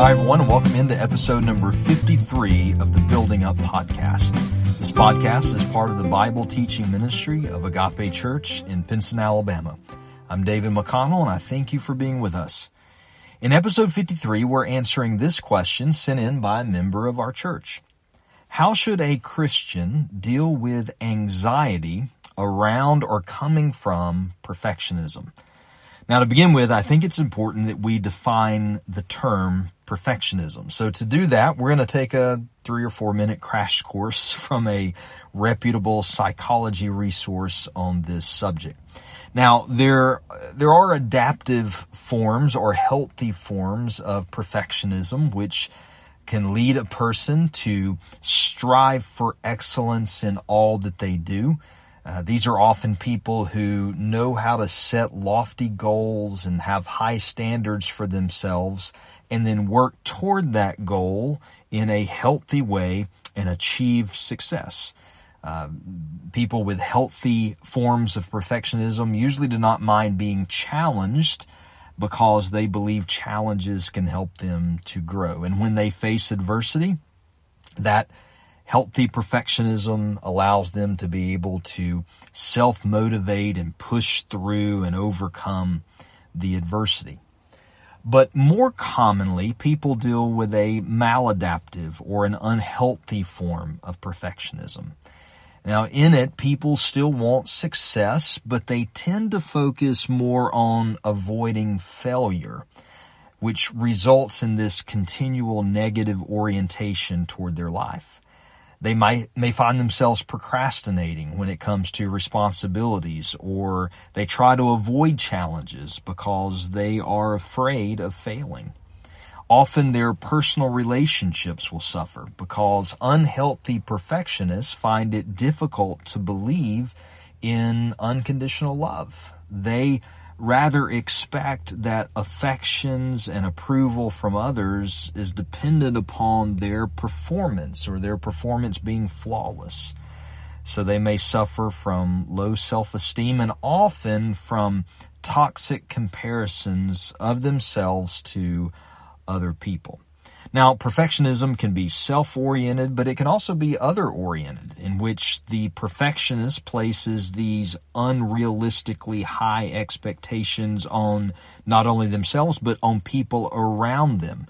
Hi, everyone, and welcome into episode number 53 of the Building Up Podcast. This podcast is part of the Bible teaching ministry of Agape Church in Pinson, Alabama. I'm David McConnell, and I thank you for being with us. In episode 53, we're answering this question sent in by a member of our church. How should a Christian deal with anxiety around or coming from perfectionism? Now, to begin with, I think it's important that we define the term perfectionism. So to do that, we're going to take a three or four minute crash course from a reputable psychology resource on this subject. Now, there, there are adaptive forms or healthy forms of perfectionism, which can lead a person to strive for excellence in all that they do. Uh, these are often people who know how to set lofty goals and have high standards for themselves and then work toward that goal in a healthy way and achieve success. Uh, people with healthy forms of perfectionism usually do not mind being challenged because they believe challenges can help them to grow. And when they face adversity, that Healthy perfectionism allows them to be able to self motivate and push through and overcome the adversity. But more commonly, people deal with a maladaptive or an unhealthy form of perfectionism. Now, in it, people still want success, but they tend to focus more on avoiding failure, which results in this continual negative orientation toward their life. They might, may find themselves procrastinating when it comes to responsibilities or they try to avoid challenges because they are afraid of failing. Often their personal relationships will suffer because unhealthy perfectionists find it difficult to believe in unconditional love. They rather expect that affections and approval from others is dependent upon their performance or their performance being flawless. So they may suffer from low self-esteem and often from toxic comparisons of themselves to other people. Now, perfectionism can be self-oriented, but it can also be other-oriented, in which the perfectionist places these unrealistically high expectations on not only themselves, but on people around them.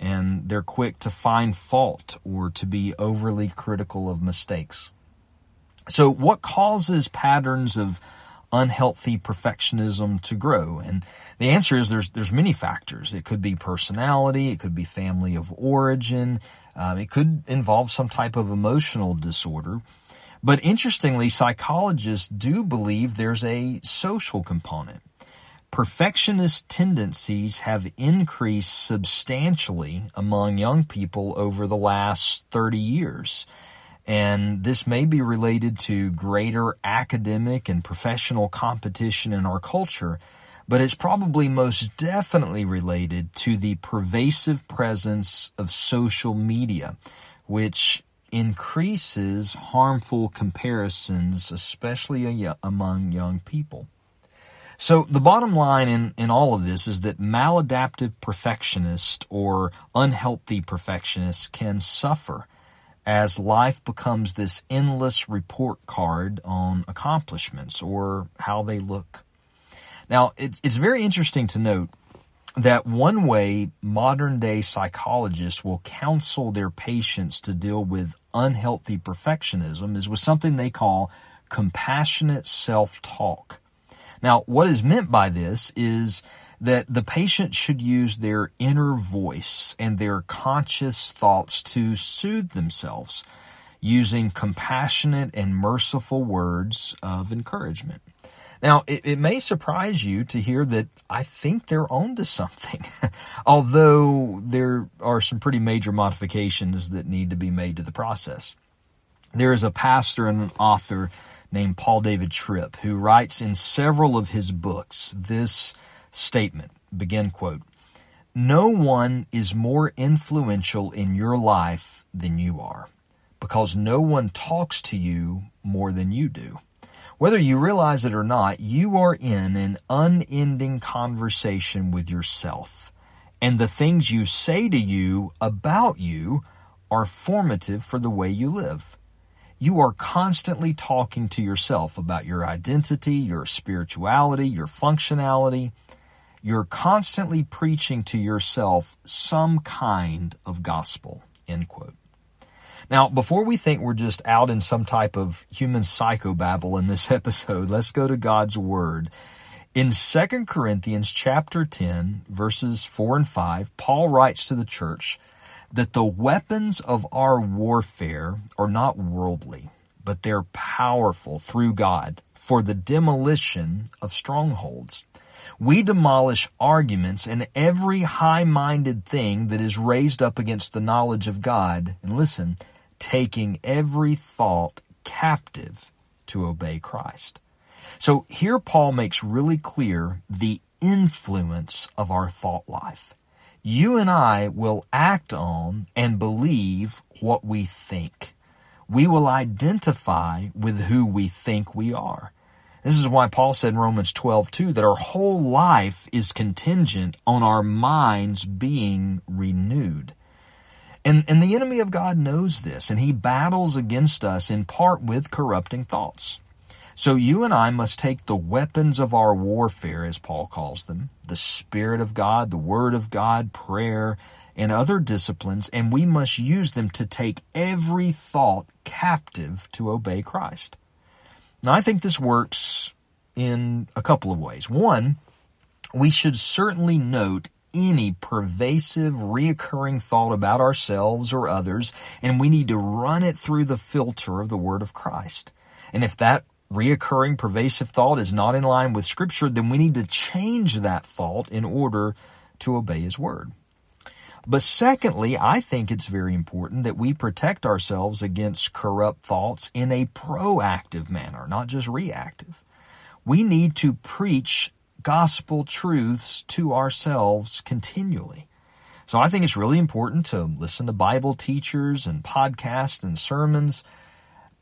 And they're quick to find fault or to be overly critical of mistakes. So what causes patterns of unhealthy perfectionism to grow? And the answer is there's there's many factors. It could be personality, it could be family of origin, um, it could involve some type of emotional disorder. But interestingly, psychologists do believe there's a social component. Perfectionist tendencies have increased substantially among young people over the last 30 years. And this may be related to greater academic and professional competition in our culture, but it's probably most definitely related to the pervasive presence of social media, which increases harmful comparisons, especially among young people. So the bottom line in, in all of this is that maladaptive perfectionists or unhealthy perfectionists can suffer as life becomes this endless report card on accomplishments or how they look. Now, it, it's very interesting to note that one way modern day psychologists will counsel their patients to deal with unhealthy perfectionism is with something they call compassionate self-talk. Now, what is meant by this is that the patient should use their inner voice and their conscious thoughts to soothe themselves using compassionate and merciful words of encouragement. Now, it, it, may surprise you to hear that I think they're on to something, although there are some pretty major modifications that need to be made to the process. There is a pastor and an author named Paul David Tripp who writes in several of his books this statement, begin quote, no one is more influential in your life than you are because no one talks to you more than you do. Whether you realize it or not, you are in an unending conversation with yourself. and the things you say to you about you are formative for the way you live. You are constantly talking to yourself about your identity, your spirituality, your functionality. You're constantly preaching to yourself some kind of gospel. End quote. Now, before we think we're just out in some type of human psychobabble in this episode, let's go to God's Word. In 2 Corinthians chapter 10, verses 4 and 5, Paul writes to the church that the weapons of our warfare are not worldly, but they're powerful through God for the demolition of strongholds. We demolish arguments and every high-minded thing that is raised up against the knowledge of God. And listen, taking every thought captive to obey Christ. So here Paul makes really clear the influence of our thought life. You and I will act on and believe what we think. We will identify with who we think we are. This is why Paul said in Romans 12, 2, that our whole life is contingent on our minds being renewed. And, and the enemy of God knows this, and he battles against us in part with corrupting thoughts. So you and I must take the weapons of our warfare, as Paul calls them, the Spirit of God, the Word of God, prayer, and other disciplines, and we must use them to take every thought captive to obey Christ. Now, I think this works in a couple of ways. One, we should certainly note any pervasive, reoccurring thought about ourselves or others, and we need to run it through the filter of the Word of Christ. And if that reoccurring, pervasive thought is not in line with Scripture, then we need to change that thought in order to obey His Word. But secondly, I think it's very important that we protect ourselves against corrupt thoughts in a proactive manner, not just reactive. We need to preach gospel truths to ourselves continually. So I think it's really important to listen to Bible teachers and podcasts and sermons,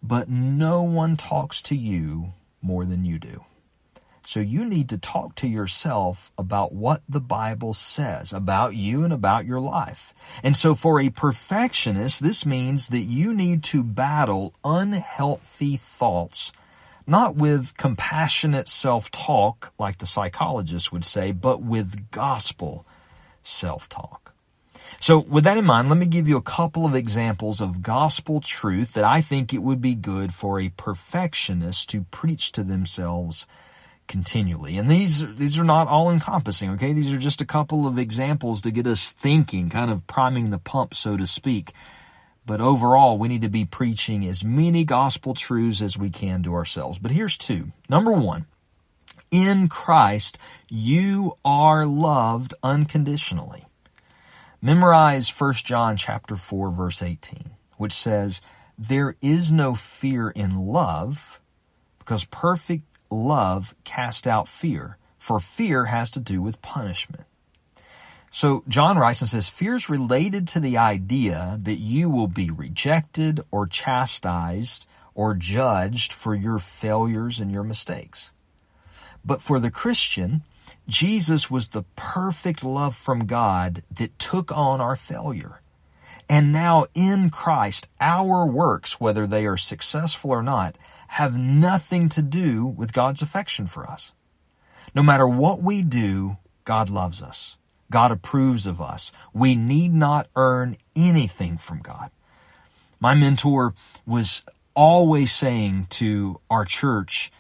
but no one talks to you more than you do. So you need to talk to yourself about what the Bible says about you and about your life. And so for a perfectionist, this means that you need to battle unhealthy thoughts not with compassionate self-talk like the psychologist would say, but with gospel self-talk. So with that in mind, let me give you a couple of examples of gospel truth that I think it would be good for a perfectionist to preach to themselves continually. And these, these are not all encompassing, okay? These are just a couple of examples to get us thinking, kind of priming the pump, so to speak. But overall, we need to be preaching as many gospel truths as we can to ourselves. But here's two. Number one, in Christ, you are loved unconditionally. Memorize 1 John chapter 4 verse 18, which says, there is no fear in love because perfect love cast out fear, for fear has to do with punishment. So John and says, fear is related to the idea that you will be rejected or chastised or judged for your failures and your mistakes. But for the Christian, Jesus was the perfect love from God that took on our failure. And now in Christ, our works, whether they are successful or not, have nothing to do with God's affection for us. No matter what we do, God loves us. God approves of us. We need not earn anything from God. My mentor was always saying to our church,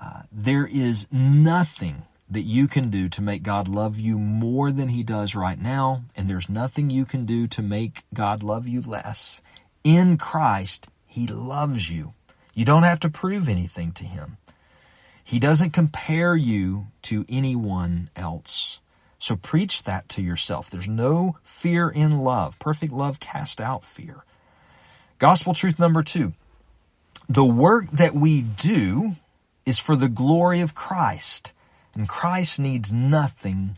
uh, there is nothing that you can do to make God love you more than he does right now, and there's nothing you can do to make God love you less. In Christ, he loves you. You don't have to prove anything to him. He doesn't compare you to anyone else. So preach that to yourself. There's no fear in love. Perfect love casts out fear. Gospel truth number two. The work that we do is for the glory of Christ, and Christ needs nothing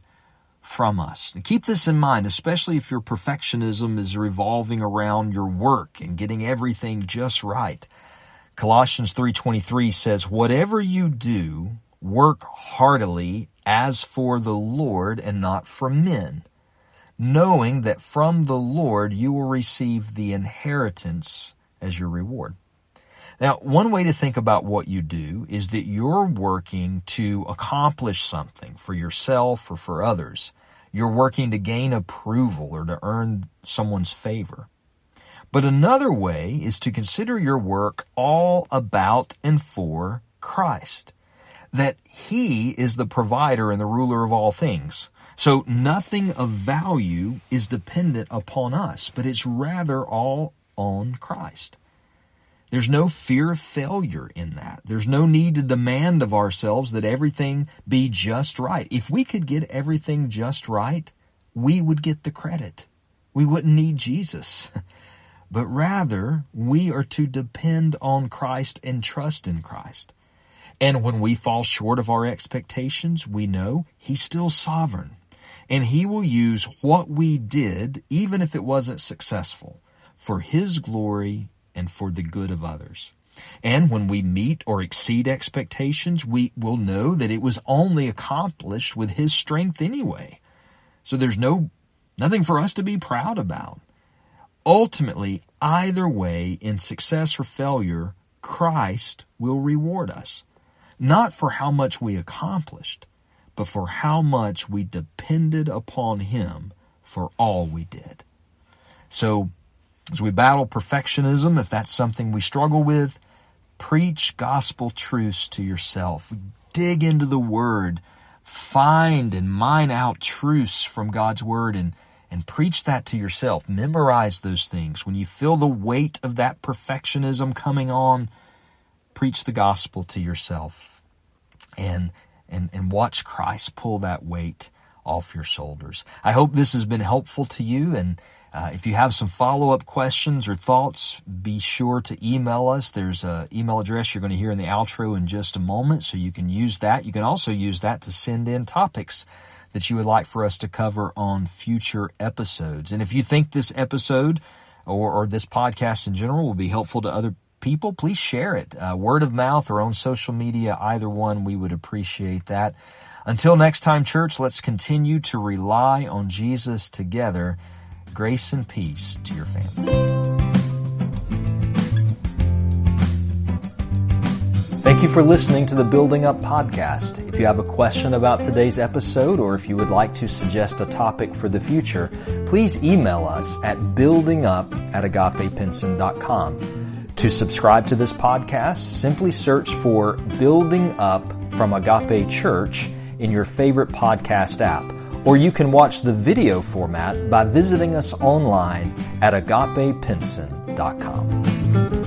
from us. And keep this in mind, especially if your perfectionism is revolving around your work and getting everything just right. Colossians 3.23 says, whatever you do, work heartily as for the Lord and not for men, knowing that from the Lord you will receive the inheritance as your reward. Now, one way to think about what you do is that you're working to accomplish something for yourself or for others. You're working to gain approval or to earn someone's favor. But another way is to consider your work all about and for Christ. That He is the provider and the ruler of all things. So nothing of value is dependent upon us, but it's rather all on Christ. There's no fear of failure in that. There's no need to demand of ourselves that everything be just right. If we could get everything just right, we would get the credit. We wouldn't need Jesus. but rather we are to depend on Christ and trust in Christ. And when we fall short of our expectations, we know He's still sovereign. And He will use what we did, even if it wasn't successful, for His glory and for the good of others. And when we meet or exceed expectations, we will know that it was only accomplished with His strength anyway. So there's no, nothing for us to be proud about. Ultimately, either way, in success or failure, Christ will reward us. Not for how much we accomplished, but for how much we depended upon Him for all we did. So, as we battle perfectionism, if that's something we struggle with, preach gospel truths to yourself. Dig into the Word. Find and mine out truths from God's Word and and preach that to yourself. Memorize those things. When you feel the weight of that perfectionism coming on, preach the gospel to yourself and, and, and watch Christ pull that weight off your shoulders. I hope this has been helpful to you and uh, if you have some follow-up questions or thoughts, be sure to email us. There's an email address you're going to hear in the outro in just a moment, so you can use that. You can also use that to send in topics that you would like for us to cover on future episodes. And if you think this episode or, or this podcast in general will be helpful to other people, please share it. Uh, word of mouth or on social media, either one, we would appreciate that. Until next time, church, let's continue to rely on Jesus together. Grace and peace to your family. Thank you for listening to the Building Up podcast. If you have a question about today's episode or if you would like to suggest a topic for the future, please email us at buildingup at agapepinson.com. To subscribe to this podcast, simply search for Building Up from Agape Church in your favorite podcast app. Or you can watch the video format by visiting us online at agapepinson.com.